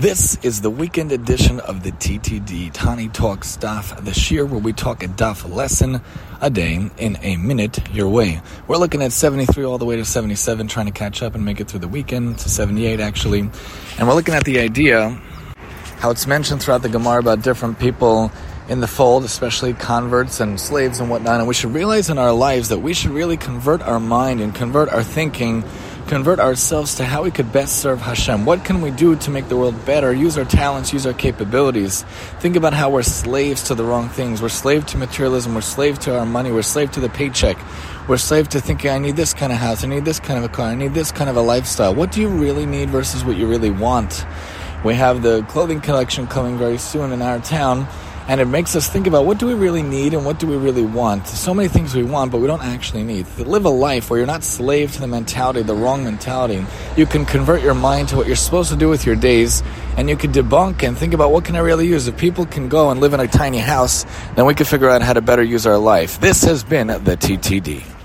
This is the weekend edition of the TTD Tani Talks Daf, the shear where we talk a Daf lesson a day in a minute your way. We're looking at 73 all the way to 77, trying to catch up and make it through the weekend to 78 actually. And we're looking at the idea how it's mentioned throughout the Gemara about different people in the fold, especially converts and slaves and whatnot. And we should realize in our lives that we should really convert our mind and convert our thinking convert ourselves to how we could best serve Hashem. What can we do to make the world better? Use our talents, use our capabilities. Think about how we're slaves to the wrong things. We're slave to materialism. We're slave to our money. We're slave to the paycheck. We're slave to thinking, I need this kind of house. I need this kind of a car. I need this kind of a lifestyle. What do you really need versus what you really want? We have the clothing collection coming very soon in our town and it makes us think about what do we really need and what do we really want. So many things we want, but we don't actually need. To live a life where you're not slave to the mentality, the wrong mentality. You can convert your mind to what you're supposed to do with your days, and you can debunk and think about what can I really use. If people can go and live in a tiny house, then we can figure out how to better use our life. This has been the TTD.